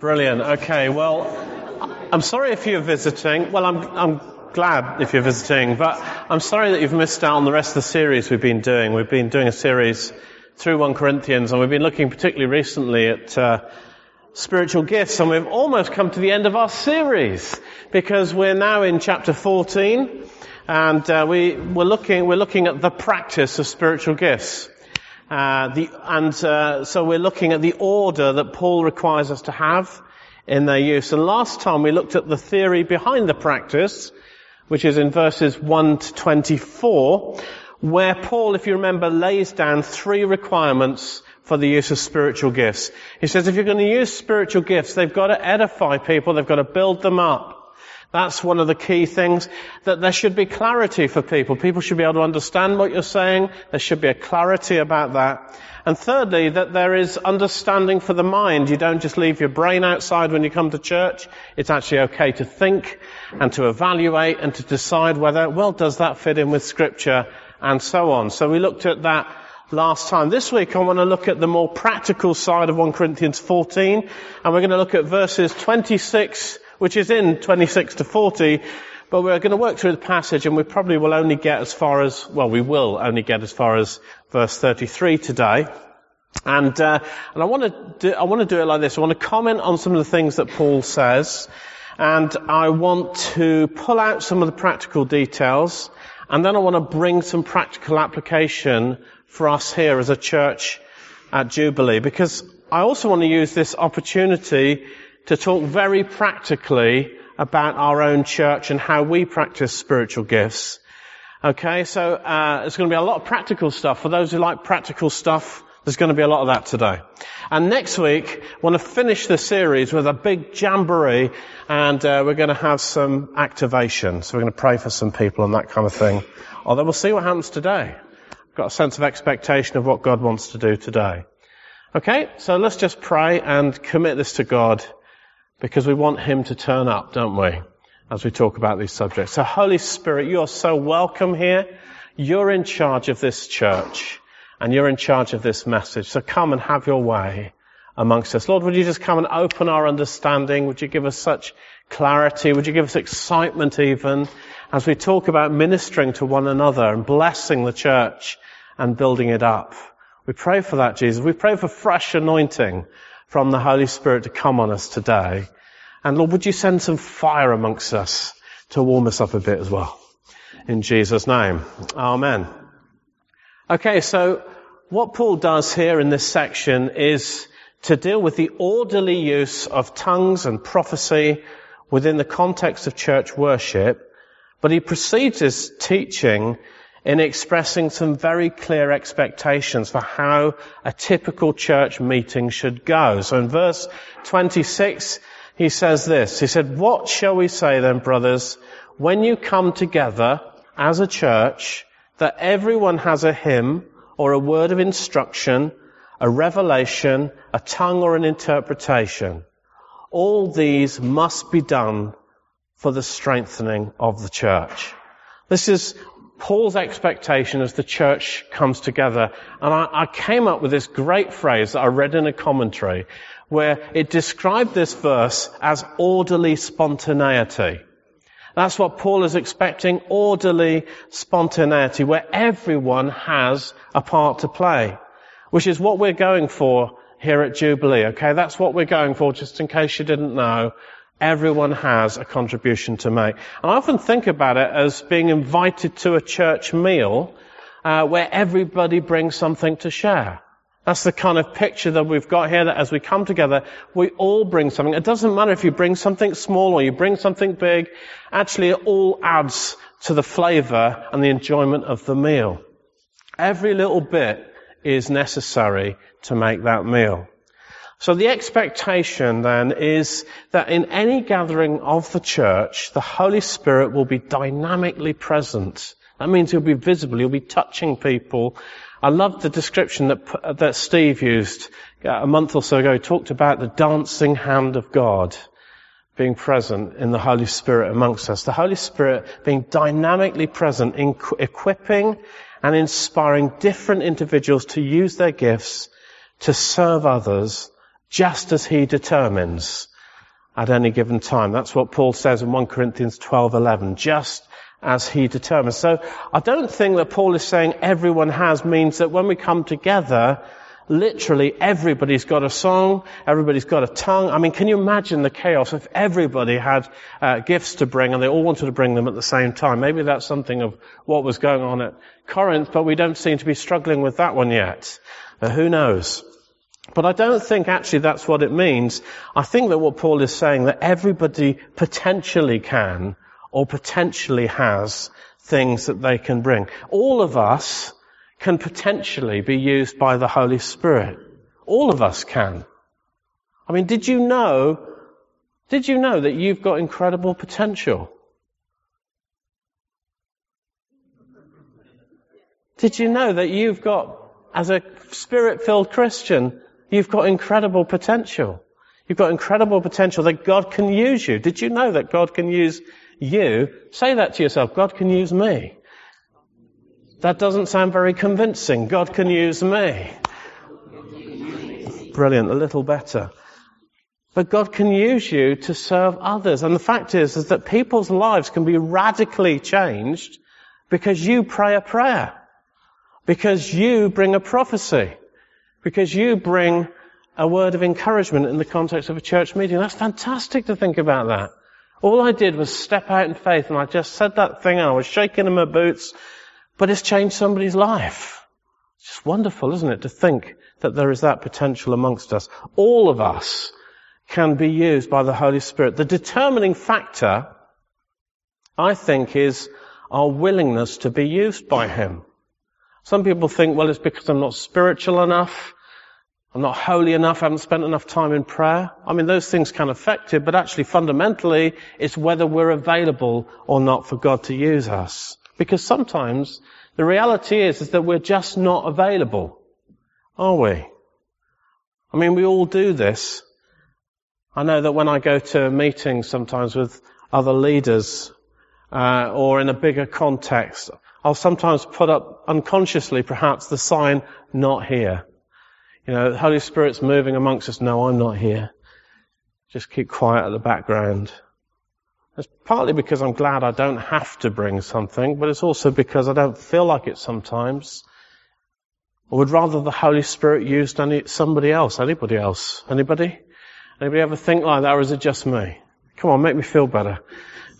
Brilliant. Okay, well, I'm sorry if you're visiting. Well, I'm, I'm glad if you're visiting, but I'm sorry that you've missed out on the rest of the series we've been doing. We've been doing a series through 1 Corinthians, and we've been looking particularly recently at uh, spiritual gifts, and we've almost come to the end of our series because we're now in chapter 14, and uh, we, we're looking we're looking at the practice of spiritual gifts. Uh, the, and uh, so we're looking at the order that Paul requires us to have in their use. And last time we looked at the theory behind the practice, which is in verses 1 to 24, where Paul, if you remember, lays down three requirements for the use of spiritual gifts. He says if you're going to use spiritual gifts, they've got to edify people, they've got to build them up. That's one of the key things, that there should be clarity for people. People should be able to understand what you're saying. There should be a clarity about that. And thirdly, that there is understanding for the mind. You don't just leave your brain outside when you come to church. It's actually okay to think and to evaluate and to decide whether, well, does that fit in with scripture and so on. So we looked at that last time. This week I want to look at the more practical side of 1 Corinthians 14 and we're going to look at verses 26 which is in 26 to 40, but we're going to work through the passage and we probably will only get as far as, well, we will only get as far as verse 33 today. And, uh, and I want to do, I want to do it like this. I want to comment on some of the things that Paul says, and I want to pull out some of the practical details, and then I want to bring some practical application for us here as a church at Jubilee, because I also want to use this opportunity to talk very practically about our own church and how we practice spiritual gifts. Okay, so uh, going to be a lot of practical stuff. For those who like practical stuff, there's going to be a lot of that today. And next week, I want to finish the series with a big jamboree, and uh, we're going to have some activation. So we're going to pray for some people and that kind of thing. Although we'll see what happens today. I've got a sense of expectation of what God wants to do today. Okay, so let's just pray and commit this to God because we want Him to turn up, don't we? As we talk about these subjects. So Holy Spirit, you are so welcome here. You're in charge of this church and you're in charge of this message. So come and have your way amongst us. Lord, would you just come and open our understanding? Would you give us such clarity? Would you give us excitement even as we talk about ministering to one another and blessing the church and building it up? We pray for that, Jesus. We pray for fresh anointing from the Holy Spirit to come on us today. And Lord, would you send some fire amongst us to warm us up a bit as well? In Jesus' name. Amen. Okay, so what Paul does here in this section is to deal with the orderly use of tongues and prophecy within the context of church worship, but he proceeds his teaching in expressing some very clear expectations for how a typical church meeting should go. So in verse 26, he says this. He said, what shall we say then, brothers, when you come together as a church, that everyone has a hymn or a word of instruction, a revelation, a tongue or an interpretation. All these must be done for the strengthening of the church. This is Paul's expectation as the church comes together. And I, I, came up with this great phrase that I read in a commentary where it described this verse as orderly spontaneity. That's what Paul is expecting, orderly spontaneity, where everyone has a part to play, which is what we're going for here at Jubilee, okay? That's what we're going for, just in case you didn't know. Everyone has a contribution to make. And I often think about it as being invited to a church meal uh, where everybody brings something to share. That's the kind of picture that we've got here that as we come together, we all bring something. It doesn't matter if you bring something small or you bring something big. Actually, it all adds to the flavor and the enjoyment of the meal. Every little bit is necessary to make that meal. So the expectation then is that in any gathering of the church, the Holy Spirit will be dynamically present. That means he'll be visible, he'll be touching people. I love the description that, that Steve used uh, a month or so ago. He talked about the dancing hand of God being present in the Holy Spirit amongst us. The Holy Spirit being dynamically present in equipping and inspiring different individuals to use their gifts to serve others just as he determines at any given time. That's what Paul says in 1 Corinthians 12:11, just as he determines. So I don't think that Paul is saying everyone has means that when we come together, literally everybody's got a song, everybody's got a tongue. I mean, can you imagine the chaos if everybody had uh, gifts to bring and they all wanted to bring them at the same time? Maybe that's something of what was going on at Corinth, but we don't seem to be struggling with that one yet. Who knows? But I don't think actually that's what it means. I think that what Paul is saying that everybody potentially can or potentially has things that they can bring. All of us can potentially be used by the Holy Spirit. All of us can. I mean, did you know, did you know that you've got incredible potential? Did you know that you've got, as a spirit-filled Christian, you've got incredible potential? You've got incredible potential that God can use you. Did you know that God can use you? Say that to yourself. God can use me. That doesn't sound very convincing. God can use me. Brilliant, a little better. But God can use you to serve others. And the fact is, is that people's lives can be radically changed because you pray a prayer. Because you bring a prophecy. Because you bring a word of encouragement in the context of a church meeting. That's fantastic to think about that. All I did was step out in faith and I just said that thing and I was shaking in my boots but it's changed somebody's life. It's just wonderful, isn't it, to think that there is that potential amongst us. All of us can be used by the Holy Spirit. The determining factor, I think, is our willingness to be used by Him. Some people think, well, it's because I'm not spiritual enough. I'm not holy enough. I haven't spent enough time in prayer. I mean, those things can affect it, but actually fundamentally, it's whether we're available or not for God to use us. Because sometimes the reality is, is that we're just not available. Are we? I mean, we all do this. I know that when I go to meetings sometimes with other leaders, uh, or in a bigger context, I'll sometimes put up unconsciously perhaps the sign, not here. You know, the Holy Spirit's moving amongst us. No, I'm not here. Just keep quiet at the background. It's partly because I'm glad I don't have to bring something, but it's also because I don't feel like it sometimes. I would rather the Holy Spirit used any, somebody else, anybody else. Anybody? Anybody ever think like that or is it just me? Come on, make me feel better.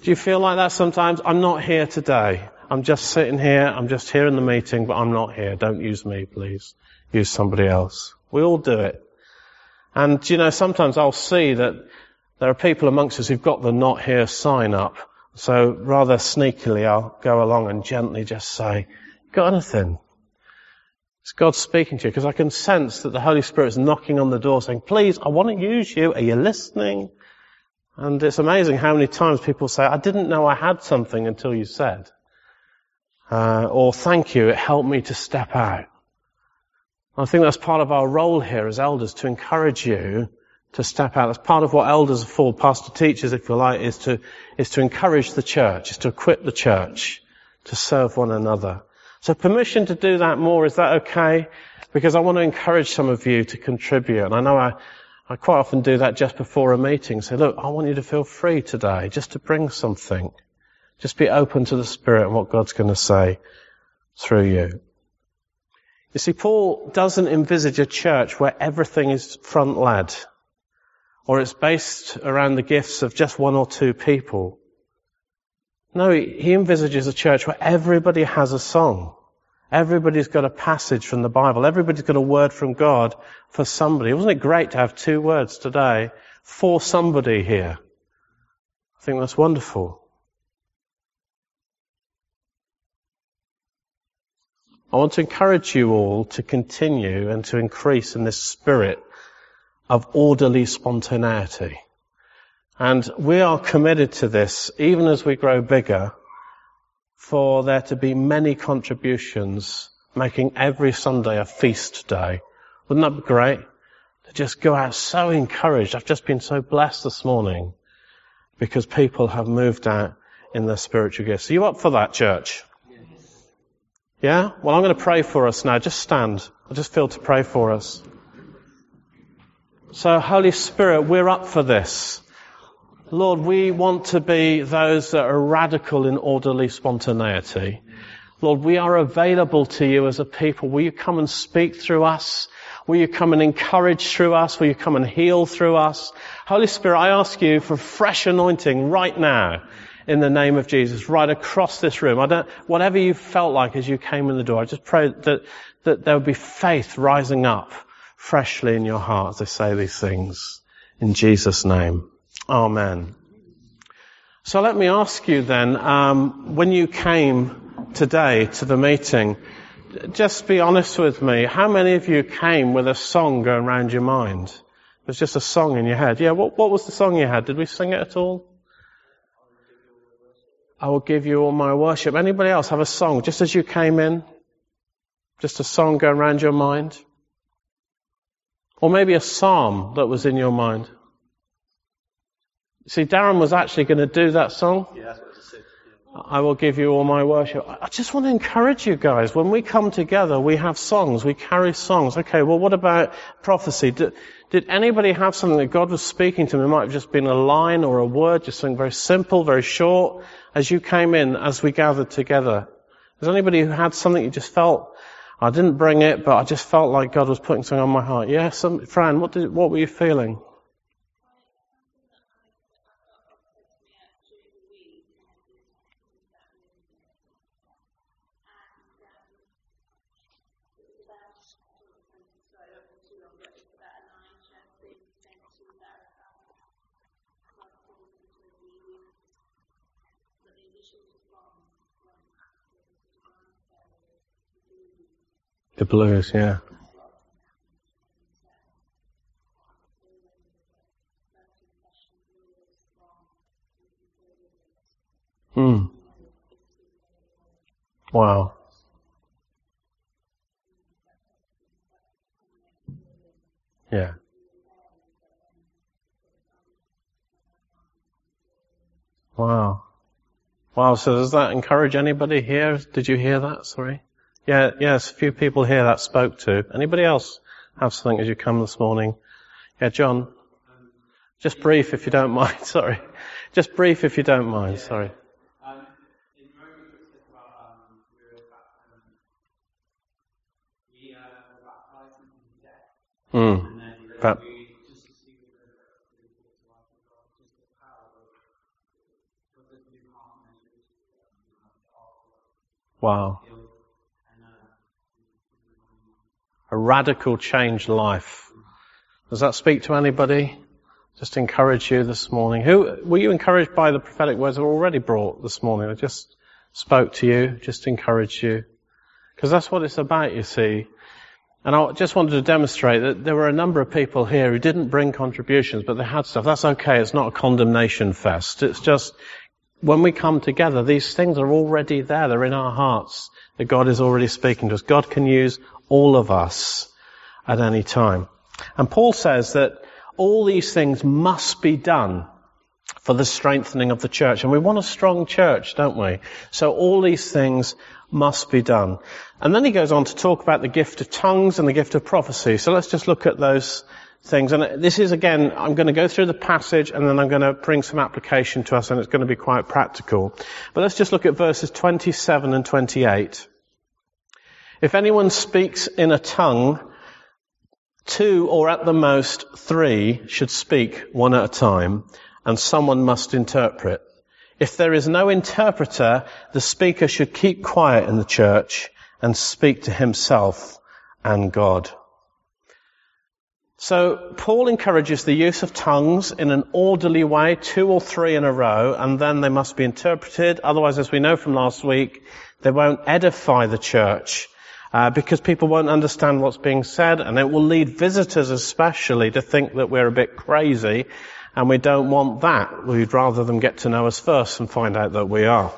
Do you feel like that sometimes? I'm not here today. I'm just sitting here. I'm just here in the meeting, but I'm not here. Don't use me, please. Use somebody else. We all do it. And, you know, sometimes I'll see that there are people amongst us who've got the not here sign up. So rather sneakily, I'll go along and gently just say, got anything? It's God speaking to you because I can sense that the Holy Spirit is knocking on the door saying, please, I want to use you. Are you listening? And it's amazing how many times people say, I didn't know I had something until you said. Uh, or thank you, it helped me to step out. I think that's part of our role here as elders to encourage you to step out. That's part of what elders are for, pastor teachers, if you like, is to, is to encourage the church, is to equip the church to serve one another. So permission to do that more, is that okay? Because I want to encourage some of you to contribute. And I know I, I quite often do that just before a meeting. Say, look, I want you to feel free today, just to bring something. Just be open to the Spirit and what God's going to say through you. You see, Paul doesn't envisage a church where everything is front led or it's based around the gifts of just one or two people. No, he envisages a church where everybody has a song. Everybody's got a passage from the Bible. Everybody's got a word from God for somebody. Wasn't it great to have two words today for somebody here? I think that's wonderful. I want to encourage you all to continue and to increase in this spirit of orderly spontaneity. And we are committed to this, even as we grow bigger, for there to be many contributions, making every Sunday a feast day. Wouldn't that be great? To just go out so encouraged. I've just been so blessed this morning because people have moved out in their spiritual gifts. Are you up for that, church? Yeah? Well, I'm going to pray for us now. Just stand. I just feel to pray for us. So, Holy Spirit, we're up for this. Lord, we want to be those that are radical in orderly spontaneity. Lord, we are available to you as a people. Will you come and speak through us? Will you come and encourage through us? Will you come and heal through us? Holy Spirit, I ask you for fresh anointing right now in the name of Jesus, right across this room. I don't, whatever you felt like as you came in the door, I just pray that, that there would be faith rising up freshly in your heart as I say these things. In Jesus' name. Amen. So let me ask you then, um, when you came today to the meeting, just be honest with me. How many of you came with a song going around your mind? There's just a song in your head. Yeah, what, what was the song you had? Did we sing it at all? I will give you all my worship. Anybody else have a song just as you came in? Just a song going around your mind? Or maybe a psalm that was in your mind? See, Darren was actually going to do that song. Yeah, will give you all my worship. I just want to encourage you guys. When we come together, we have songs. We carry songs. Okay, well, what about prophecy? Did, did anybody have something that God was speaking to them? It might have just been a line or a word, just something very simple, very short, as you came in, as we gathered together. Is anybody who had something you just felt, I didn't bring it, but I just felt like God was putting something on my heart? Yes, yeah, Fran, what did, what were you feeling? The blues, yeah. Hmm. Wow. Yeah. Wow. Wow, so does that encourage anybody here? Did you hear that? Sorry. Yeah, yes, a few people here that spoke to. Anybody else have something as you come this morning? Yeah, John. Just brief if you don't mind, sorry. Just brief if you don't mind, sorry. Mm. But, wow a radical change life. Does that speak to anybody? Just encourage you this morning. Who were you encouraged by the prophetic words were already brought this morning? I just spoke to you, just encouraged you. Because that's what it's about, you see. And I just wanted to demonstrate that there were a number of people here who didn't bring contributions, but they had stuff. That's okay. It's not a condemnation fest. It's just when we come together, these things are already there. They're in our hearts that God is already speaking to us. God can use all of us at any time. And Paul says that all these things must be done for the strengthening of the church. And we want a strong church, don't we? So all these things must be done. And then he goes on to talk about the gift of tongues and the gift of prophecy. So let's just look at those things. And this is again, I'm going to go through the passage and then I'm going to bring some application to us and it's going to be quite practical. But let's just look at verses 27 and 28. If anyone speaks in a tongue, two or at the most three should speak one at a time, and someone must interpret. If there is no interpreter, the speaker should keep quiet in the church and speak to himself and God. So Paul encourages the use of tongues in an orderly way, two or three in a row, and then they must be interpreted. Otherwise, as we know from last week, they won't edify the church uh, because people won't understand what's being said, and it will lead visitors especially to think that we're a bit crazy, and we don't want that. We'd rather them get to know us first and find out that we are.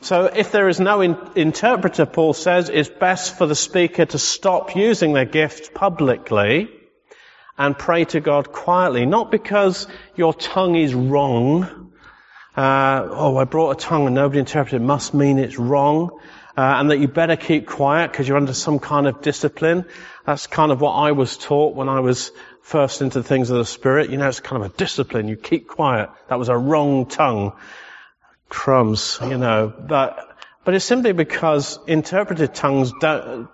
So if there is no in- interpreter, Paul says, it's best for the speaker to stop using their gift publicly and pray to God quietly, not because your tongue is wrong. Uh, oh, I brought a tongue and nobody interpreted it must mean it's wrong uh, and that you better keep quiet because you're under some kind of discipline. That's kind of what I was taught when I was first into the things of the Spirit. You know, it's kind of a discipline. You keep quiet. That was a wrong tongue. Crumbs, you know. But, but it's simply because interpreted tongues don't,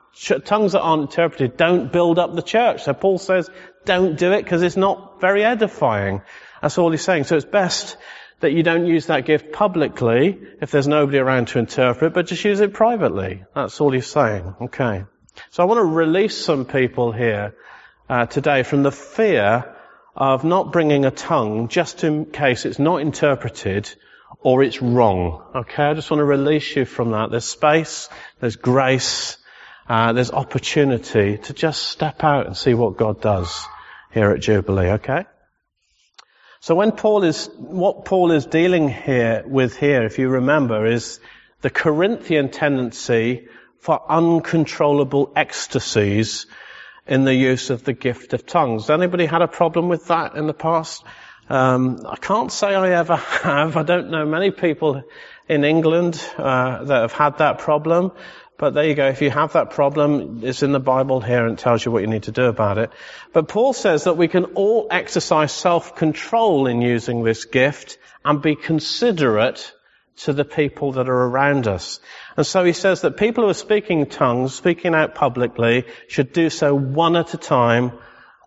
tongues that aren't interpreted don't build up the church. So Paul says, don't do it because it's not very edifying. That's all he's saying. So it's best that you don't use that gift publicly if there's nobody around to interpret, but just use it privately. That's all he's saying. Okay. So I want to release some people here uh, today from the fear of not bringing a tongue just in case it's not interpreted or it's wrong. Okay, I just want to release you from that. There's space, there's grace, uh, there's opportunity to just step out and see what God does here at Jubilee. Okay. So when Paul is, what Paul is dealing here with here, if you remember, is the Corinthian tendency for uncontrollable ecstasies in the use of the gift of tongues. Anybody had a problem with that in the past? Um, I can't say I ever have. I don't know many people in England uh, that have had that problem. But there you go. If you have that problem, it's in the Bible here and tells you what you need to do about it. But Paul says that we can all exercise self-control in using this gift and be considerate to the people that are around us. And so he says that people who are speaking tongues, speaking out publicly, should do so one at a time,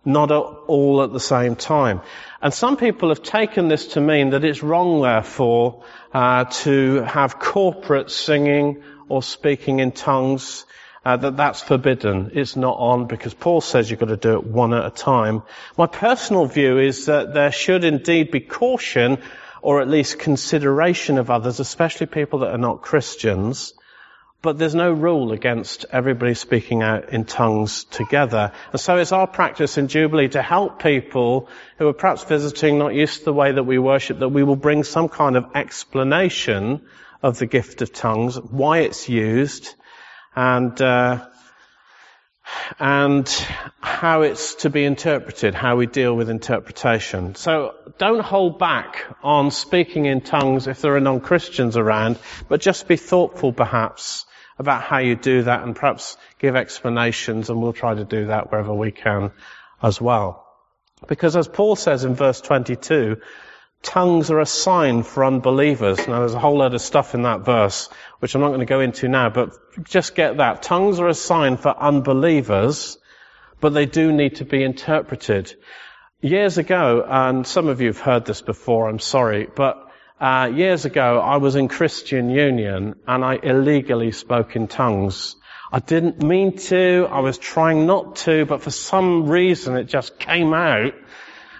not all at the same time. And some people have taken this to mean that it's wrong, therefore, uh, to have corporate singing or speaking in tongues, uh, that that's forbidden. It's not on because Paul says you've got to do it one at a time. My personal view is that there should indeed be caution or at least consideration of others, especially people that are not Christians. But there's no rule against everybody speaking out in tongues together. And so it's our practice in Jubilee to help people who are perhaps visiting, not used to the way that we worship, that we will bring some kind of explanation of the gift of tongues, why it's used, and uh, and how it's to be interpreted, how we deal with interpretation. So don't hold back on speaking in tongues if there are non-Christians around, but just be thoughtful perhaps about how you do that and perhaps give explanations and we'll try to do that wherever we can as well. Because as Paul says in verse 22, tongues are a sign for unbelievers. Now there's a whole load of stuff in that verse, which I'm not going to go into now, but just get that. Tongues are a sign for unbelievers, but they do need to be interpreted. Years ago, and some of you have heard this before, I'm sorry, but uh, years ago I was in Christian Union and I illegally spoke in tongues. I didn't mean to, I was trying not to, but for some reason it just came out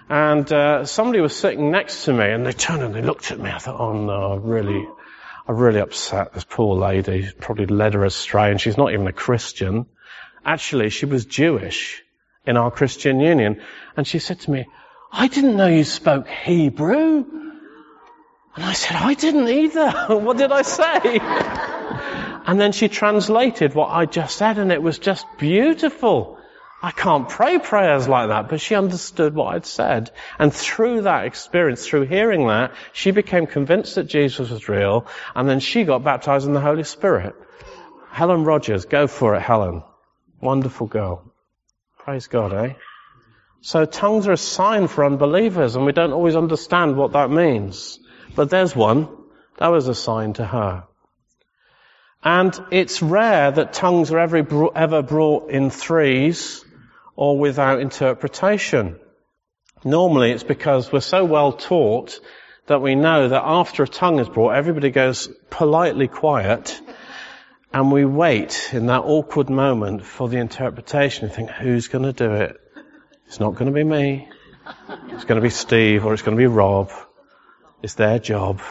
and uh, somebody was sitting next to me, and they turned and they looked at me. I thought, oh no, I really, I really upset this poor lady. Probably led her astray, and she's not even a Christian. Actually, she was Jewish in our Christian Union, and she said to me, "I didn't know you spoke Hebrew." And I said, I didn't either. what did I say? and then she translated what I just said, and it was just beautiful. I can't pray prayers like that, but she understood what I'd said. And through that experience, through hearing that, she became convinced that Jesus was real, and then she got baptized in the Holy Spirit. Helen Rogers, go for it, Helen. Wonderful girl. Praise God, eh? So tongues are a sign for unbelievers, and we don't always understand what that means. But there's one. That was a sign to her. And it's rare that tongues are ever, brought in threes or without interpretation. Normally it's because we're so well taught that we know that after a tongue is brought, everybody goes politely quiet and we wait in that awkward moment for the interpretation and think, who's going to do it? It's not going to be me. It's going to be Steve or it's going to be Rob. It's their job.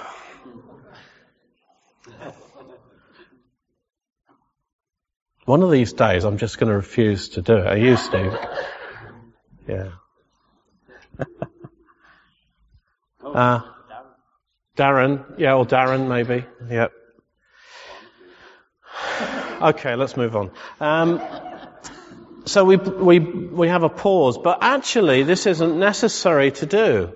One of these days, I'm just going to refuse to do it. Are you, Steve? Yeah. uh, Darren, yeah, or Darren maybe. Yep. Okay, let's move on. Um, so we we we have a pause, but actually, this isn't necessary to do.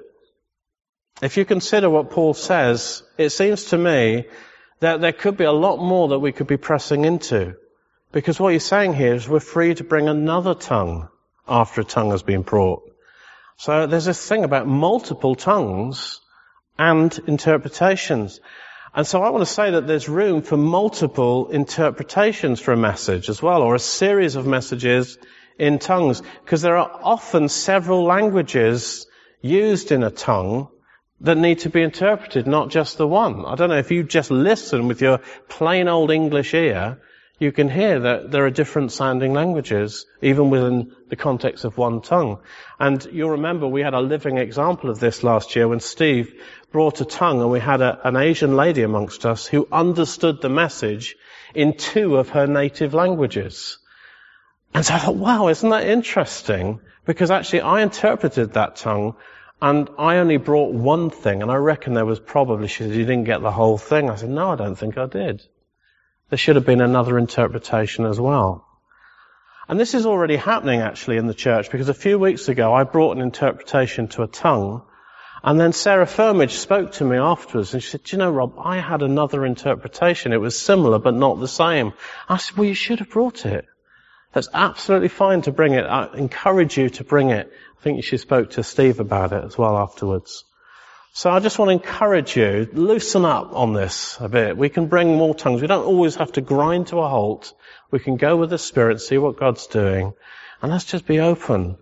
If you consider what Paul says, it seems to me that there could be a lot more that we could be pressing into. Because what he's saying here is we're free to bring another tongue after a tongue has been brought. So there's this thing about multiple tongues and interpretations. And so I want to say that there's room for multiple interpretations for a message as well, or a series of messages in tongues, because there are often several languages used in a tongue that need to be interpreted, not just the one. I don't know if you just listen with your plain old English ear, you can hear that there are different sounding languages, even within the context of one tongue. And you'll remember we had a living example of this last year when Steve brought a tongue and we had a, an Asian lady amongst us who understood the message in two of her native languages. And so I thought, wow, isn't that interesting? Because actually I interpreted that tongue and I only brought one thing and I reckon there was probably, she said, you didn't get the whole thing. I said, no, I don't think I did. There should have been another interpretation as well. And this is already happening actually in the church because a few weeks ago I brought an interpretation to a tongue and then Sarah Firmage spoke to me afterwards and she said, you know, Rob, I had another interpretation. It was similar but not the same. I said, well, you should have brought it. That's absolutely fine to bring it. I encourage you to bring it. I think she spoke to Steve about it as well afterwards. So I just want to encourage you, loosen up on this a bit. We can bring more tongues. We don't always have to grind to a halt. We can go with the Spirit, see what God's doing, and let's just be open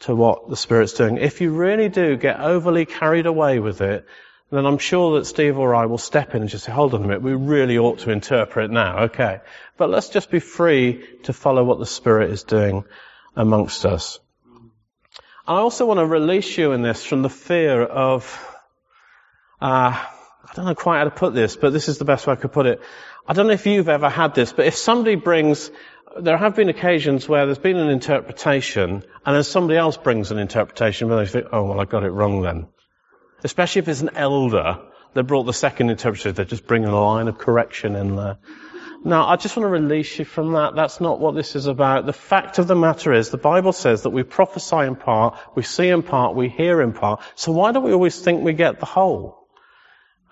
to what the Spirit's doing. If you really do get overly carried away with it, then I'm sure that Steve or I will step in and just say, hold on a minute, we really ought to interpret now, okay. But let's just be free to follow what the Spirit is doing amongst us. I also want to release you in this from the fear of uh, I don't know quite how to put this, but this is the best way I could put it. I don't know if you've ever had this, but if somebody brings, there have been occasions where there's been an interpretation, and then somebody else brings an interpretation, and they think, oh, well, I got it wrong then. Especially if it's an elder that brought the second interpretation, they're just bringing a line of correction in there. Now, I just want to release you from that. That's not what this is about. The fact of the matter is, the Bible says that we prophesy in part, we see in part, we hear in part. So why do we always think we get the whole?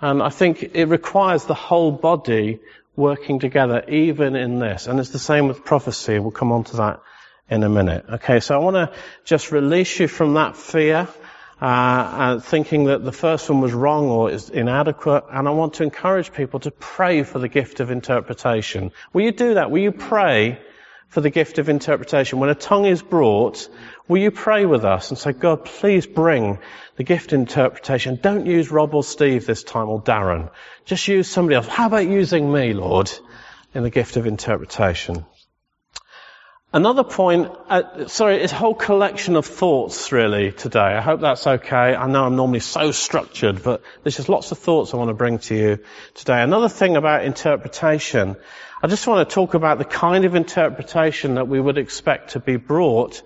And I think it requires the whole body working together, even in this. And it's the same with prophecy. We'll come on to that in a minute. Okay, so I want to just release you from that fear, uh, thinking that the first one was wrong or is inadequate. And I want to encourage people to pray for the gift of interpretation. Will you do that? Will you pray for the gift of interpretation. When a tongue is brought, will you pray with us and say, God, please bring the gift of interpretation. Don't use Rob or Steve this time or Darren. Just use somebody else. How about using me, Lord, in the gift of interpretation? Another point, uh, sorry, it's a whole collection of thoughts really today. I hope that's okay. I know I'm normally so structured, but there's just lots of thoughts I want to bring to you today. Another thing about interpretation, I just want to talk about the kind of interpretation that we would expect to be brought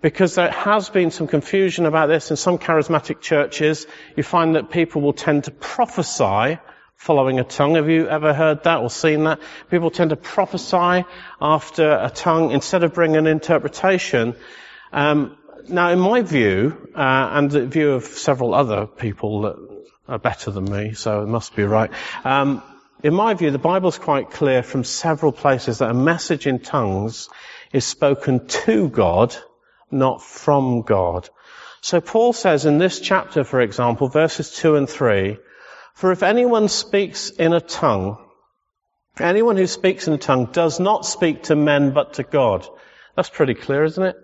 because there has been some confusion about this in some charismatic churches. You find that people will tend to prophesy following a tongue. Have you ever heard that or seen that? People tend to prophesy after a tongue instead of bringing an interpretation. Um, now, in my view, uh, and the view of several other people that are better than me, so it must be right. Um, in my view, the Bible's quite clear from several places that a message in tongues is spoken to God, not from God. So Paul says in this chapter, for example, verses 2 and 3, for if anyone speaks in a tongue, anyone who speaks in a tongue does not speak to men but to God. That's pretty clear, isn't it?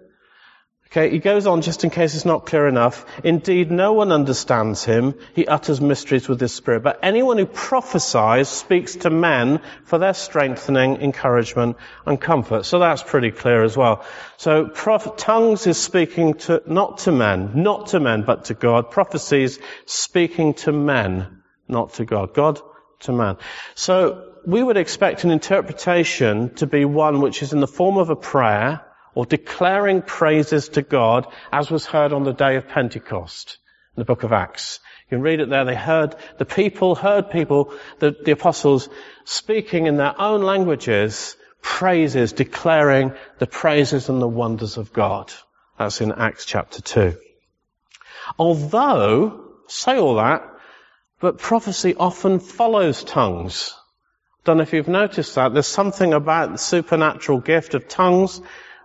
Okay, he goes on just in case it's not clear enough. Indeed, no one understands him. He utters mysteries with his spirit. But anyone who prophesies speaks to men for their strengthening, encouragement, and comfort. So that's pretty clear as well. So prof- tongues is speaking to, not to men, not to men, but to God. Prophecies speaking to men not to God. God to man. So we would expect an interpretation to be one which is in the form of a prayer or declaring praises to God as was heard on the day of Pentecost in the book of Acts. You can read it there. They heard, the people heard people, the, the apostles speaking in their own languages praises, declaring the praises and the wonders of God. That's in Acts chapter 2. Although, say all that, but prophecy often follows tongues. Don't know if you've noticed that. There's something about the supernatural gift of tongues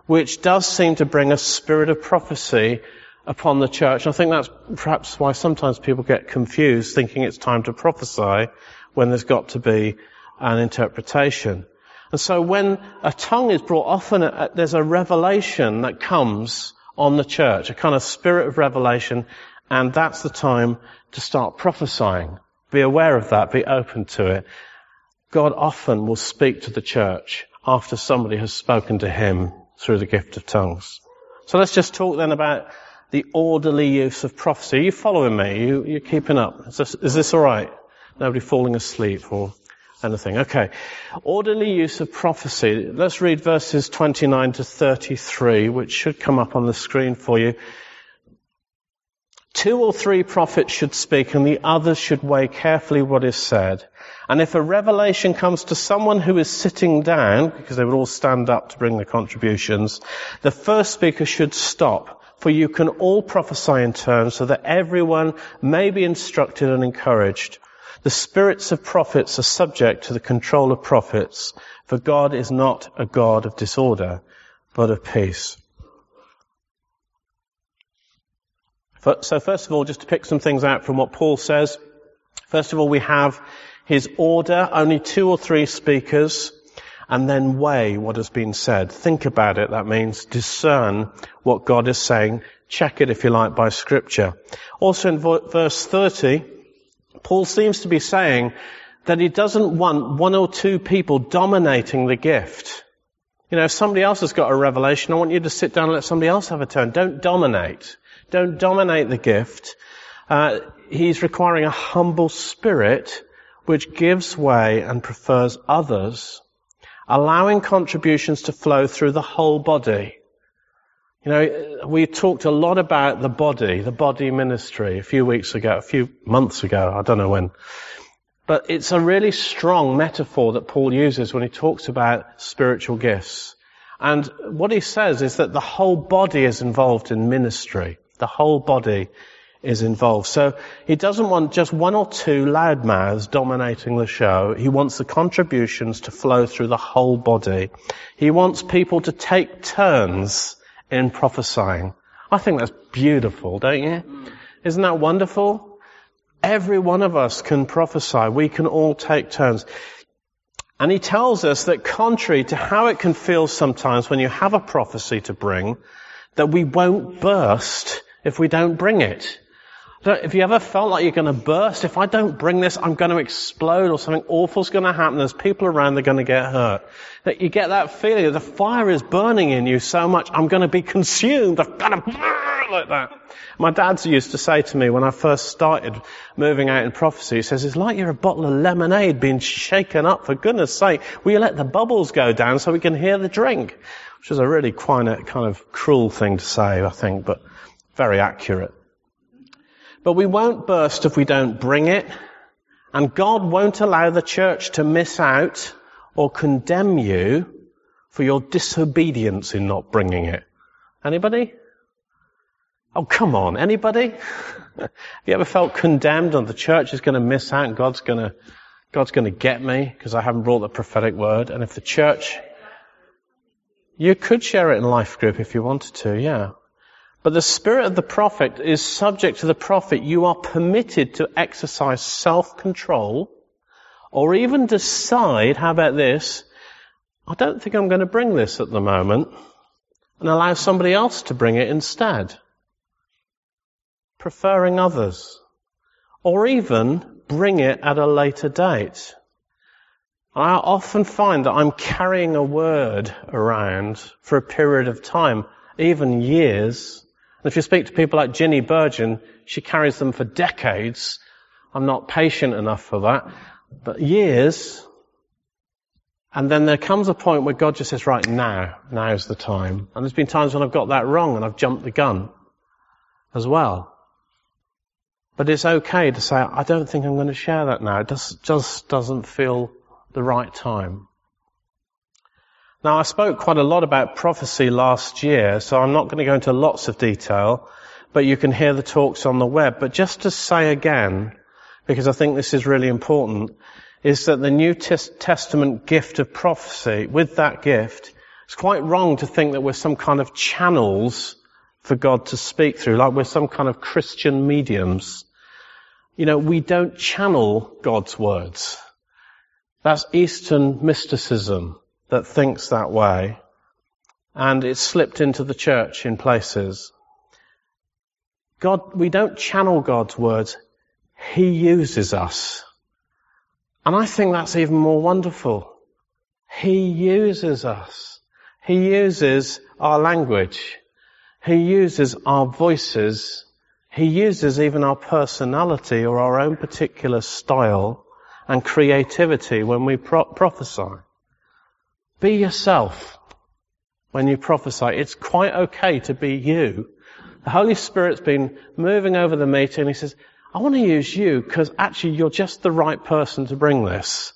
which does seem to bring a spirit of prophecy upon the church. And I think that's perhaps why sometimes people get confused thinking it's time to prophesy when there's got to be an interpretation. And so when a tongue is brought, often uh, there's a revelation that comes on the church, a kind of spirit of revelation, and that's the time to start prophesying. Be aware of that, be open to it. God often will speak to the church after somebody has spoken to him through the gift of tongues. So let's just talk then about the orderly use of prophecy. Are you following me? You, you're keeping up? Is this, is this alright? Nobody falling asleep or anything. Okay. Orderly use of prophecy. Let's read verses 29 to 33, which should come up on the screen for you. Two or three prophets should speak and the others should weigh carefully what is said. And if a revelation comes to someone who is sitting down, because they would all stand up to bring their contributions, the first speaker should stop, for you can all prophesy in turn so that everyone may be instructed and encouraged. The spirits of prophets are subject to the control of prophets, for God is not a God of disorder, but of peace. But so first of all, just to pick some things out from what Paul says. First of all, we have his order, only two or three speakers, and then weigh what has been said. Think about it. That means discern what God is saying. Check it, if you like, by scripture. Also in verse 30, Paul seems to be saying that he doesn't want one or two people dominating the gift. You know, if somebody else has got a revelation, I want you to sit down and let somebody else have a turn. Don't dominate. Don't dominate the gift. Uh, he's requiring a humble spirit which gives way and prefers others, allowing contributions to flow through the whole body. You know, we talked a lot about the body, the body ministry a few weeks ago, a few months ago, I don't know when. But it's a really strong metaphor that Paul uses when he talks about spiritual gifts. And what he says is that the whole body is involved in ministry. The whole body is involved. So he doesn't want just one or two loudmouths dominating the show. He wants the contributions to flow through the whole body. He wants people to take turns in prophesying. I think that's beautiful, don't you? Isn't that wonderful? Every one of us can prophesy. We can all take turns. And he tells us that contrary to how it can feel sometimes when you have a prophecy to bring, that we won't burst if we don't bring it. If you ever felt like you're going to burst, if I don't bring this, I'm going to explode or something awful's going to happen. There's people around that are going to get hurt. That you get that feeling that the fire is burning in you so much, I'm going to be consumed. I've got to like that. My dad used to say to me when I first started moving out in prophecy, he says, it's like you're a bottle of lemonade being shaken up. For goodness sake, will you let the bubbles go down so we can hear the drink? Which is a really kind of, kind of cruel thing to say, I think, but very accurate. But we won't burst if we don't bring it, and God won't allow the church to miss out or condemn you for your disobedience in not bringing it. Anybody? Oh, come on. Anybody? Have you ever felt condemned and the church is going to miss out and God's going to, God's going to get me because I haven't brought the prophetic word? And if the church, you could share it in life group if you wanted to, yeah. But the spirit of the prophet is subject to the prophet. You are permitted to exercise self-control or even decide, how about this? I don't think I'm going to bring this at the moment and allow somebody else to bring it instead. Preferring others. Or even bring it at a later date. I often find that I'm carrying a word around for a period of time, even years, and if you speak to people like Ginny Burgeon, she carries them for decades. I'm not patient enough for that. But years. And then there comes a point where God just says, right, now, now's the time. And there's been times when I've got that wrong and I've jumped the gun as well. But it's okay to say, I don't think I'm going to share that now. It just, just doesn't feel the right time. Now, I spoke quite a lot about prophecy last year, so I'm not going to go into lots of detail, but you can hear the talks on the web. But just to say again, because I think this is really important, is that the New Testament gift of prophecy, with that gift, it's quite wrong to think that we're some kind of channels for God to speak through, like we're some kind of Christian mediums. You know, we don't channel God's words. That's Eastern mysticism that thinks that way. And it's slipped into the church in places. God, we don't channel God's words. He uses us. And I think that's even more wonderful. He uses us. He uses our language. He uses our voices. He uses even our personality or our own particular style and creativity when we pro- prophesy. Be yourself when you prophesy. It's quite okay to be you. The Holy Spirit's been moving over the meeting. He says, I want to use you because actually you're just the right person to bring this.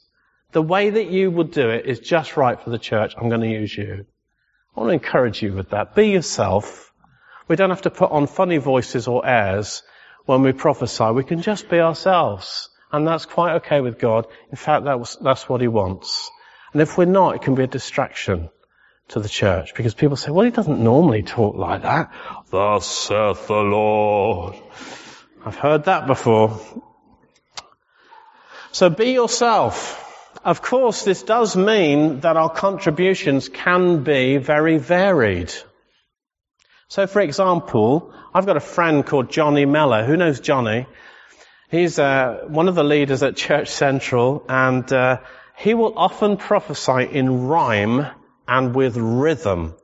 The way that you would do it is just right for the church. I'm going to use you. I want to encourage you with that. Be yourself. We don't have to put on funny voices or airs when we prophesy. We can just be ourselves. And that's quite okay with God. In fact, that was, that's what He wants. And if we're not, it can be a distraction to the church because people say, well, he doesn't normally talk like that. Thus saith the Lord. I've heard that before. So be yourself. Of course, this does mean that our contributions can be very varied. So for example, I've got a friend called Johnny Meller. Who knows Johnny? He's uh, one of the leaders at Church Central and uh, he will often prophesy in rhyme and with rhythm.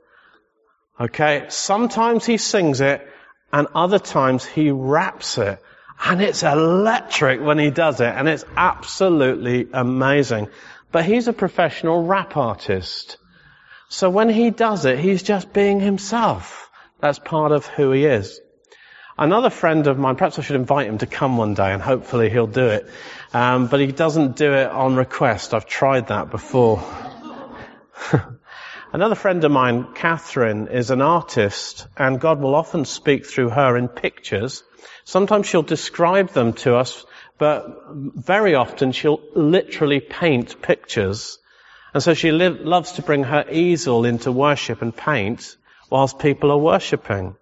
Okay? Sometimes he sings it and other times he raps it. And it's electric when he does it, and it's absolutely amazing. But he's a professional rap artist. So when he does it, he's just being himself. That's part of who he is. Another friend of mine, perhaps I should invite him to come one day and hopefully he'll do it. Um, but he doesn't do it on request. I've tried that before. Another friend of mine, Catherine, is an artist and God will often speak through her in pictures. Sometimes she'll describe them to us, but very often she'll literally paint pictures. And so she li- loves to bring her easel into worship and paint whilst people are worshipping.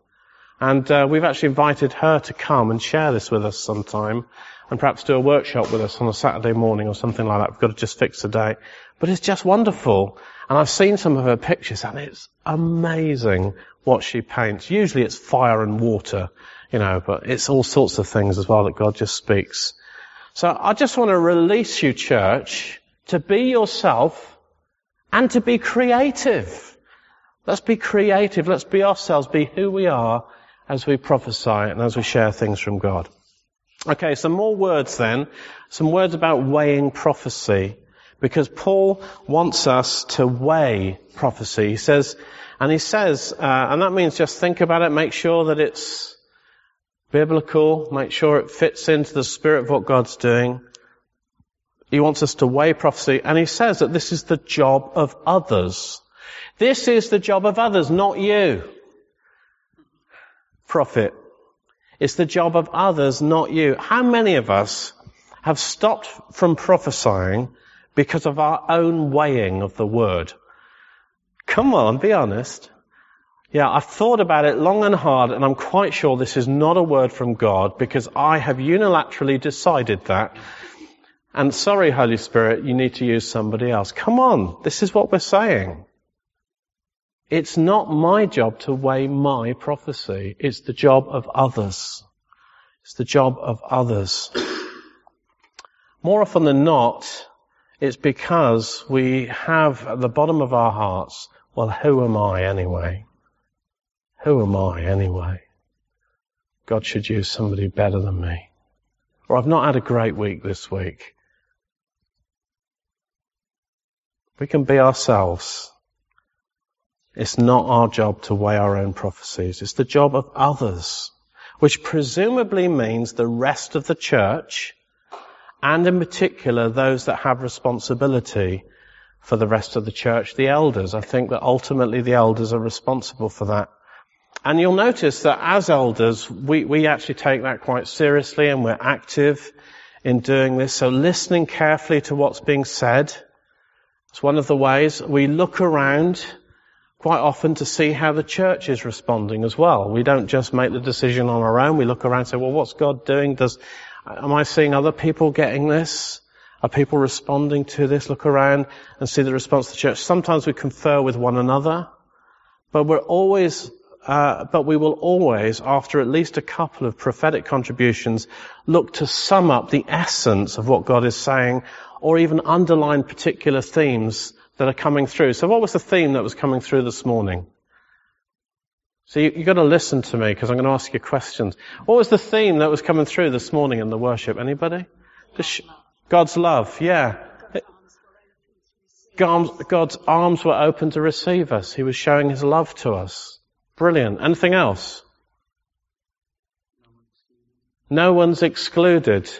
And uh, we've actually invited her to come and share this with us sometime and perhaps do a workshop with us on a Saturday morning or something like that. We've got to just fix a date. But it's just wonderful. And I've seen some of her pictures and it's amazing what she paints. Usually it's fire and water, you know, but it's all sorts of things as well that God just speaks. So I just want to release you, church, to be yourself and to be creative. Let's be creative. Let's be ourselves, be who we are as we prophesy and as we share things from God. Okay, some more words then. Some words about weighing prophecy. Because Paul wants us to weigh prophecy. He says, and he says, uh, and that means just think about it, make sure that it's biblical, make sure it fits into the spirit of what God's doing. He wants us to weigh prophecy, and he says that this is the job of others. This is the job of others, not you. Prophet. It's the job of others, not you. How many of us have stopped from prophesying because of our own weighing of the word? Come on, be honest. Yeah, I've thought about it long and hard and I'm quite sure this is not a word from God because I have unilaterally decided that. And sorry, Holy Spirit, you need to use somebody else. Come on, this is what we're saying. It's not my job to weigh my prophecy. It's the job of others. It's the job of others. More often than not, it's because we have at the bottom of our hearts, well, who am I anyway? Who am I anyway? God should use somebody better than me. Or I've not had a great week this week. We can be ourselves it's not our job to weigh our own prophecies. It's the job of others, which presumably means the rest of the church, and in particular those that have responsibility for the rest of the church, the elders. I think that ultimately the elders are responsible for that. And you'll notice that as elders, we, we actually take that quite seriously and we're active in doing this. So listening carefully to what's being said. It's one of the ways we look around quite often to see how the church is responding as well. We don't just make the decision on our own. We look around and say, well, what's God doing? Does, am I seeing other people getting this? Are people responding to this? Look around and see the response of the church. Sometimes we confer with one another, but we're always uh, but we will always, after at least a couple of prophetic contributions, look to sum up the essence of what God is saying, or even underline particular themes that are coming through. So what was the theme that was coming through this morning? So you, have got to listen to me because I'm going to ask you questions. What was the theme that was coming through this morning in the worship? Anybody? God's love, yeah. God's arms were open to receive us. He was showing His love to us. Brilliant. Anything else? No one's excluded.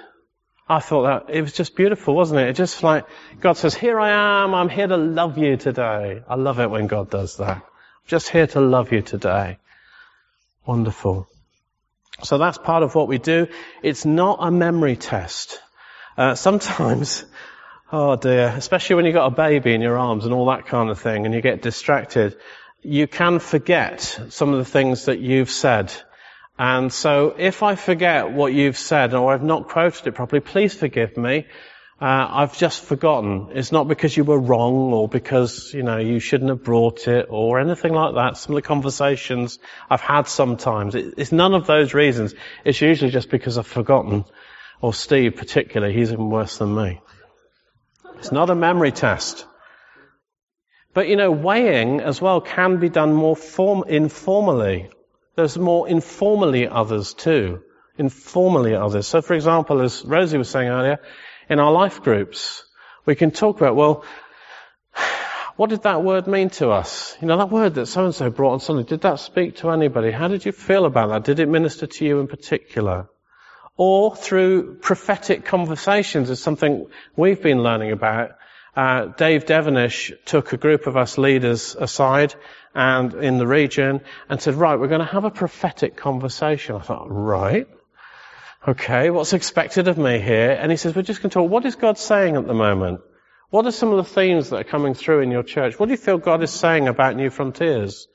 I thought that it was just beautiful, wasn't it? It just like God says, "Here I am. I'm here to love you today." I love it when God does that. I'm just here to love you today. Wonderful. So that's part of what we do. It's not a memory test. Uh, sometimes, oh dear, especially when you've got a baby in your arms and all that kind of thing, and you get distracted you can forget some of the things that you've said. And so if I forget what you've said or I've not quoted it properly, please forgive me. Uh, I've just forgotten. It's not because you were wrong or because, you know, you shouldn't have brought it or anything like that. Some of the conversations I've had sometimes, it, it's none of those reasons. It's usually just because I've forgotten. Or Steve particularly, he's even worse than me. It's not a memory test. But you know, weighing as well can be done more form, informally. There's more informally others too. Informally others. So for example, as Rosie was saying earlier, in our life groups, we can talk about, well, what did that word mean to us? You know, that word that so and so brought on Sunday, did that speak to anybody? How did you feel about that? Did it minister to you in particular? Or through prophetic conversations is something we've been learning about uh, Dave Devenish took a group of us leaders aside and in the region and said, right, we're going to have a prophetic conversation. I thought, right. Okay, what's expected of me here? And he says, we're just going to talk, what is God saying at the moment? What are some of the themes that are coming through in your church? What do you feel God is saying about New Frontiers?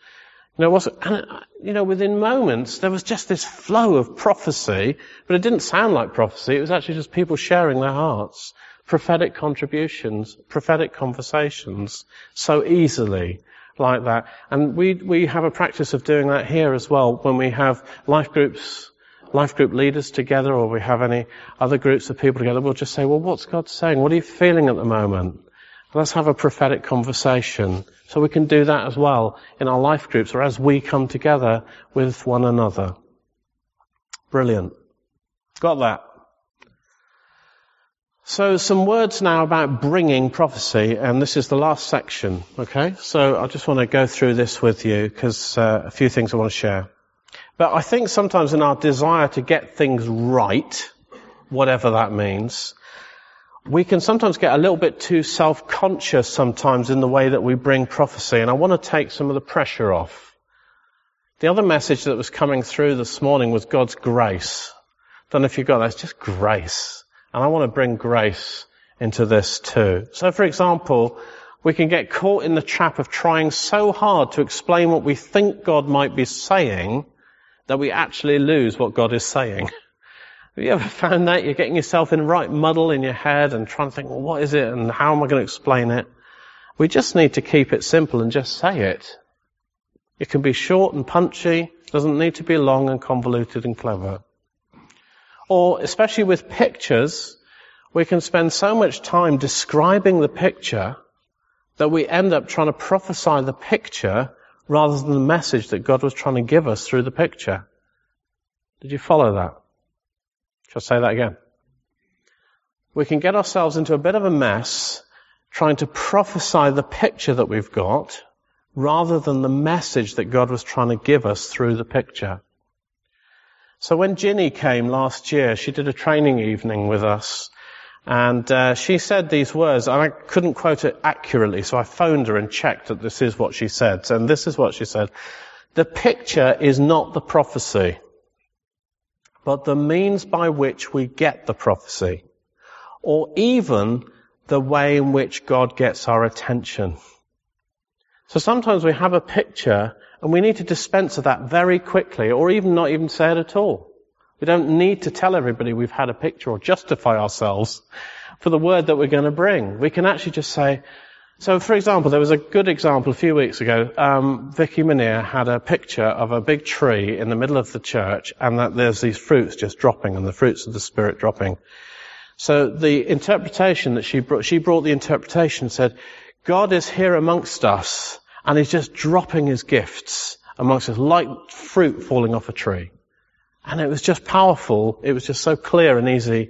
You know, and, you know, within moments, there was just this flow of prophecy, but it didn't sound like prophecy. It was actually just people sharing their hearts prophetic contributions, prophetic conversations so easily like that. And we, we have a practice of doing that here as well when we have life groups, life group leaders together or we have any other groups of people together. We'll just say, well, what's God saying? What are you feeling at the moment? Let's have a prophetic conversation. So we can do that as well in our life groups or as we come together with one another. Brilliant. Got that? So some words now about bringing prophecy, and this is the last section, okay? So I just want to go through this with you because uh, a few things I want to share. But I think sometimes in our desire to get things right, whatever that means, we can sometimes get a little bit too self-conscious sometimes in the way that we bring prophecy, and I want to take some of the pressure off. The other message that was coming through this morning was God's grace. Don't know if you got that. It's just grace. And I want to bring grace into this too. So for example, we can get caught in the trap of trying so hard to explain what we think God might be saying that we actually lose what God is saying. Have you ever found that? You're getting yourself in right muddle in your head and trying to think, well, what is it and how am I going to explain it? We just need to keep it simple and just say it. It can be short and punchy, doesn't need to be long and convoluted and clever. Or, especially with pictures, we can spend so much time describing the picture that we end up trying to prophesy the picture rather than the message that God was trying to give us through the picture. Did you follow that? Shall I say that again? We can get ourselves into a bit of a mess trying to prophesy the picture that we've got rather than the message that God was trying to give us through the picture. So when Ginny came last year, she did a training evening with us. And uh, she said these words, and I couldn't quote it accurately, so I phoned her and checked that this is what she said. And this is what she said. The picture is not the prophecy, but the means by which we get the prophecy, or even the way in which God gets our attention. So sometimes we have a picture and we need to dispense of that very quickly or even not even say it at all. We don't need to tell everybody we've had a picture or justify ourselves for the word that we're going to bring. We can actually just say, so for example, there was a good example a few weeks ago. Um, Vicky Manier had a picture of a big tree in the middle of the church and that there's these fruits just dropping and the fruits of the Spirit dropping. So the interpretation that she brought, she brought the interpretation said, God is here amongst us and he's just dropping his gifts amongst us like fruit falling off a tree. And it was just powerful. It was just so clear and easy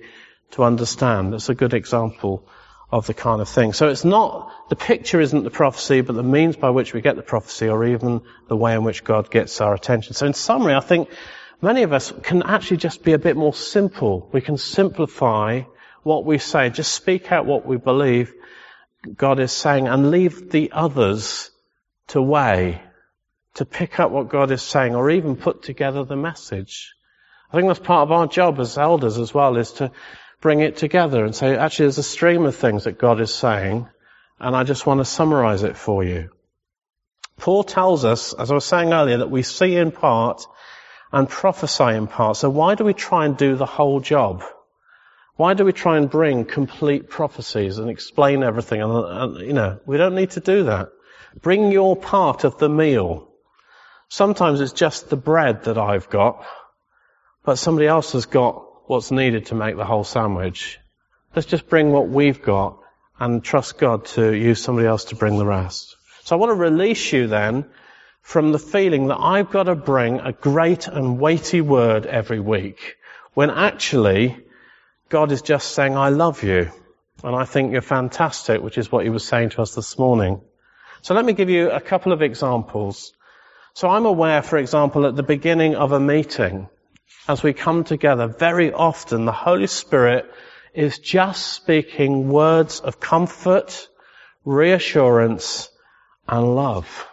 to understand. It's a good example of the kind of thing. So it's not, the picture isn't the prophecy, but the means by which we get the prophecy or even the way in which God gets our attention. So in summary, I think many of us can actually just be a bit more simple. We can simplify what we say, just speak out what we believe God is saying and leave the others to weigh, to pick up what God is saying or even put together the message. I think that's part of our job as elders as well is to bring it together and say, actually there's a stream of things that God is saying and I just want to summarize it for you. Paul tells us, as I was saying earlier, that we see in part and prophesy in part. So why do we try and do the whole job? Why do we try and bring complete prophecies and explain everything? And, and, you know, we don't need to do that. Bring your part of the meal. Sometimes it's just the bread that I've got, but somebody else has got what's needed to make the whole sandwich. Let's just bring what we've got and trust God to use somebody else to bring the rest. So I want to release you then from the feeling that I've got to bring a great and weighty word every week, when actually God is just saying, I love you. And I think you're fantastic, which is what he was saying to us this morning. So let me give you a couple of examples. So I'm aware, for example, at the beginning of a meeting, as we come together, very often the Holy Spirit is just speaking words of comfort, reassurance, and love.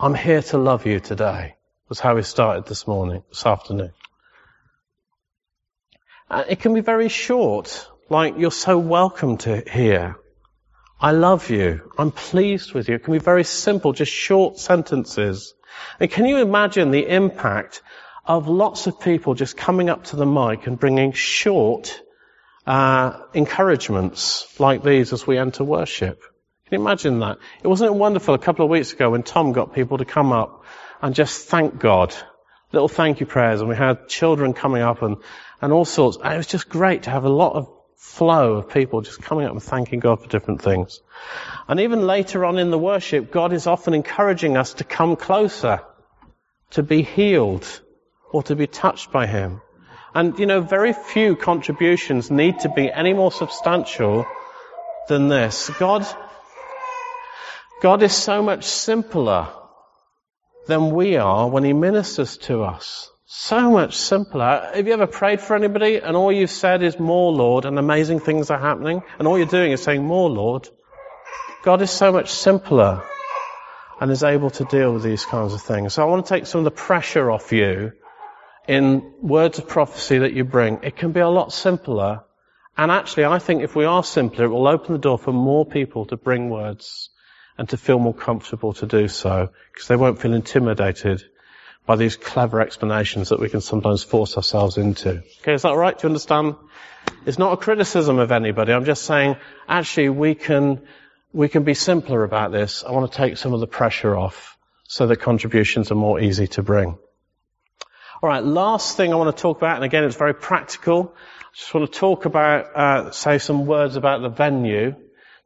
I'm here to love you today, was how we started this morning, this afternoon. Uh, it can be very short, like you're so welcome to here. I love you. I'm pleased with you. It can be very simple, just short sentences. And can you imagine the impact of lots of people just coming up to the mic and bringing short uh, encouragements like these as we enter worship? Can you imagine that? It wasn't wonderful a couple of weeks ago when Tom got people to come up and just thank God. Little thank you prayers and we had children coming up and and all sorts. And it was just great to have a lot of flow of people just coming up and thanking God for different things. And even later on in the worship, God is often encouraging us to come closer, to be healed, or to be touched by Him. And, you know, very few contributions need to be any more substantial than this. God, God is so much simpler than we are when He ministers to us. So much simpler. Have you ever prayed for anybody and all you've said is more Lord and amazing things are happening and all you're doing is saying more Lord? God is so much simpler and is able to deal with these kinds of things. So I want to take some of the pressure off you in words of prophecy that you bring. It can be a lot simpler. And actually, I think if we are simpler, it will open the door for more people to bring words and to feel more comfortable to do so because they won't feel intimidated by these clever explanations that we can sometimes force ourselves into. Okay, is that right? Do you understand? It's not a criticism of anybody. I'm just saying, actually, we can, we can be simpler about this. I want to take some of the pressure off so that contributions are more easy to bring. Alright, last thing I want to talk about, and again, it's very practical. I just want to talk about, uh, say some words about the venue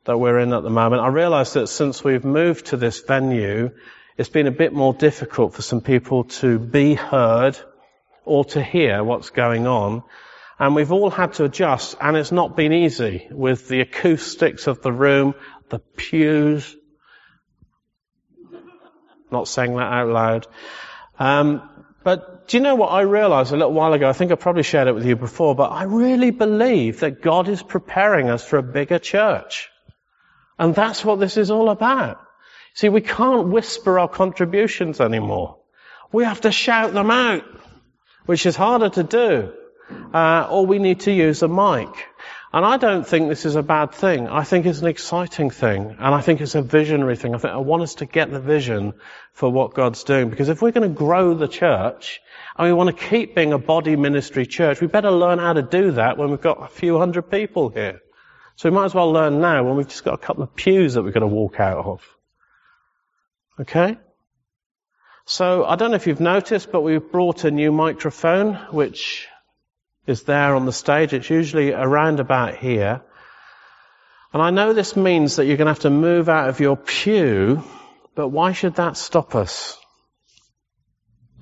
that we're in at the moment. I realize that since we've moved to this venue, it's been a bit more difficult for some people to be heard or to hear what's going on. And we've all had to adjust, and it's not been easy with the acoustics of the room, the pews. Not saying that out loud. Um, but do you know what I realized a little while ago? I think I probably shared it with you before, but I really believe that God is preparing us for a bigger church. And that's what this is all about. See, we can't whisper our contributions anymore. We have to shout them out, which is harder to do. Uh, or we need to use a mic. And I don't think this is a bad thing. I think it's an exciting thing. And I think it's a visionary thing. I think I want us to get the vision for what God's doing. Because if we're going to grow the church, and we want to keep being a body ministry church, we better learn how to do that when we've got a few hundred people here. So we might as well learn now when we've just got a couple of pews that we're going to walk out of. Okay? So I don't know if you've noticed, but we've brought a new microphone, which is there on the stage. It's usually around about here. And I know this means that you're going to have to move out of your pew, but why should that stop us?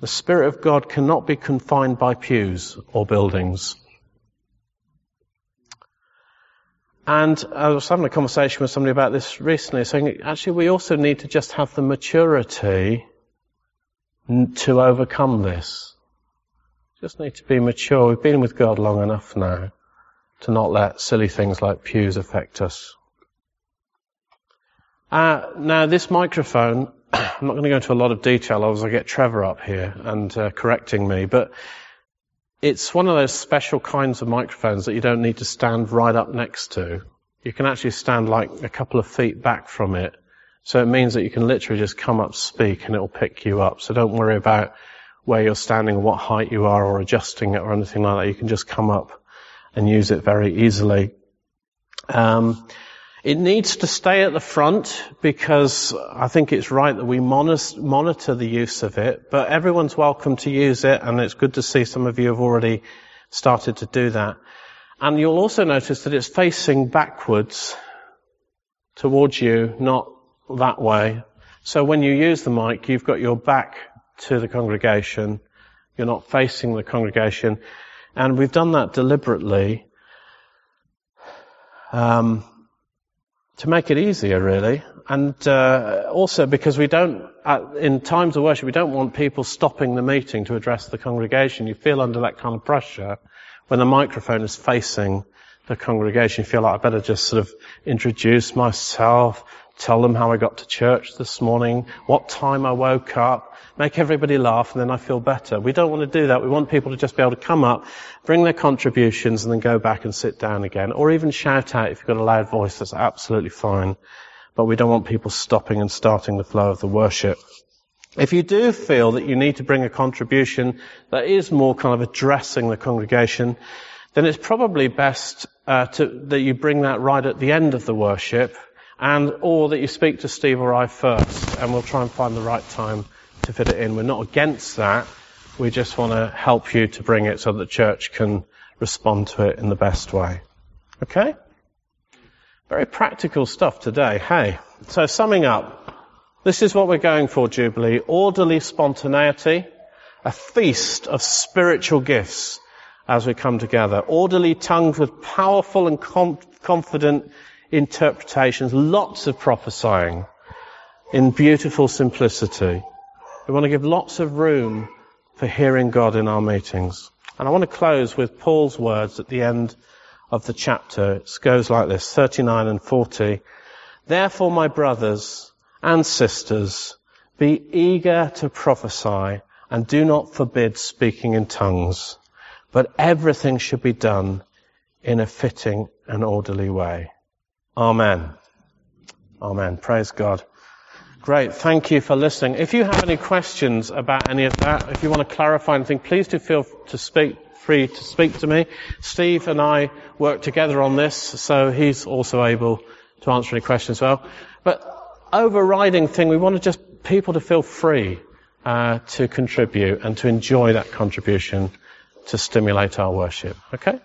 The Spirit of God cannot be confined by pews or buildings. And I was having a conversation with somebody about this recently, saying actually we also need to just have the maturity to overcome this. Just need to be mature. We've been with God long enough now to not let silly things like pews affect us. Uh, now, this microphone, I'm not going to go into a lot of detail, otherwise I get Trevor up here and uh, correcting me, but it's one of those special kinds of microphones that you don't need to stand right up next to. You can actually stand like a couple of feet back from it. So it means that you can literally just come up, speak, and it'll pick you up. So don't worry about where you're standing, or what height you are, or adjusting it or anything like that. You can just come up and use it very easily. Um, it needs to stay at the front because I think it's right that we monitor the use of it, but everyone's welcome to use it and it's good to see some of you have already started to do that. And you'll also notice that it's facing backwards towards you, not that way. So when you use the mic, you've got your back to the congregation. You're not facing the congregation. And we've done that deliberately um, to make it easier, really. And uh, also because we don't, uh, in times of worship, we don't want people stopping the meeting to address the congregation. You feel under that kind of pressure when the microphone is facing the congregation. You feel like I better just sort of introduce myself, tell them how I got to church this morning, what time I woke up, make everybody laugh, and then I feel better. We don't want to do that. We want people to just be able to come up, bring their contributions, and then go back and sit down again. Or even shout out if you've got a loud voice, that's absolutely fine. But we don't want people stopping and starting the flow of the worship. If you do feel that you need to bring a contribution that is more kind of addressing the congregation, then it's probably best uh, to, that you bring that right at the end of the worship and or that you speak to Steve or I first, and we'll try and find the right time to fit it in. We're not against that. We just want to help you to bring it so that the church can respond to it in the best way. Okay? Very practical stuff today. Hey, so summing up, this is what we're going for, Jubilee. Orderly spontaneity, a feast of spiritual gifts as we come together. Orderly tongues with powerful and com- confident interpretations, lots of prophesying in beautiful simplicity. We want to give lots of room for hearing God in our meetings. And I want to close with Paul's words at the end of the chapter. It goes like this, 39 and 40. Therefore, my brothers and sisters, be eager to prophesy and do not forbid speaking in tongues, but everything should be done in a fitting and orderly way. Amen. Amen. Praise God. Great. Thank you for listening. If you have any questions about any of that, if you want to clarify anything, please do feel to speak, free to speak to me. Steve and I work together on this, so he's also able to answer any questions as well. But overriding thing, we want to just people to feel free uh, to contribute and to enjoy that contribution to stimulate our worship. Okay?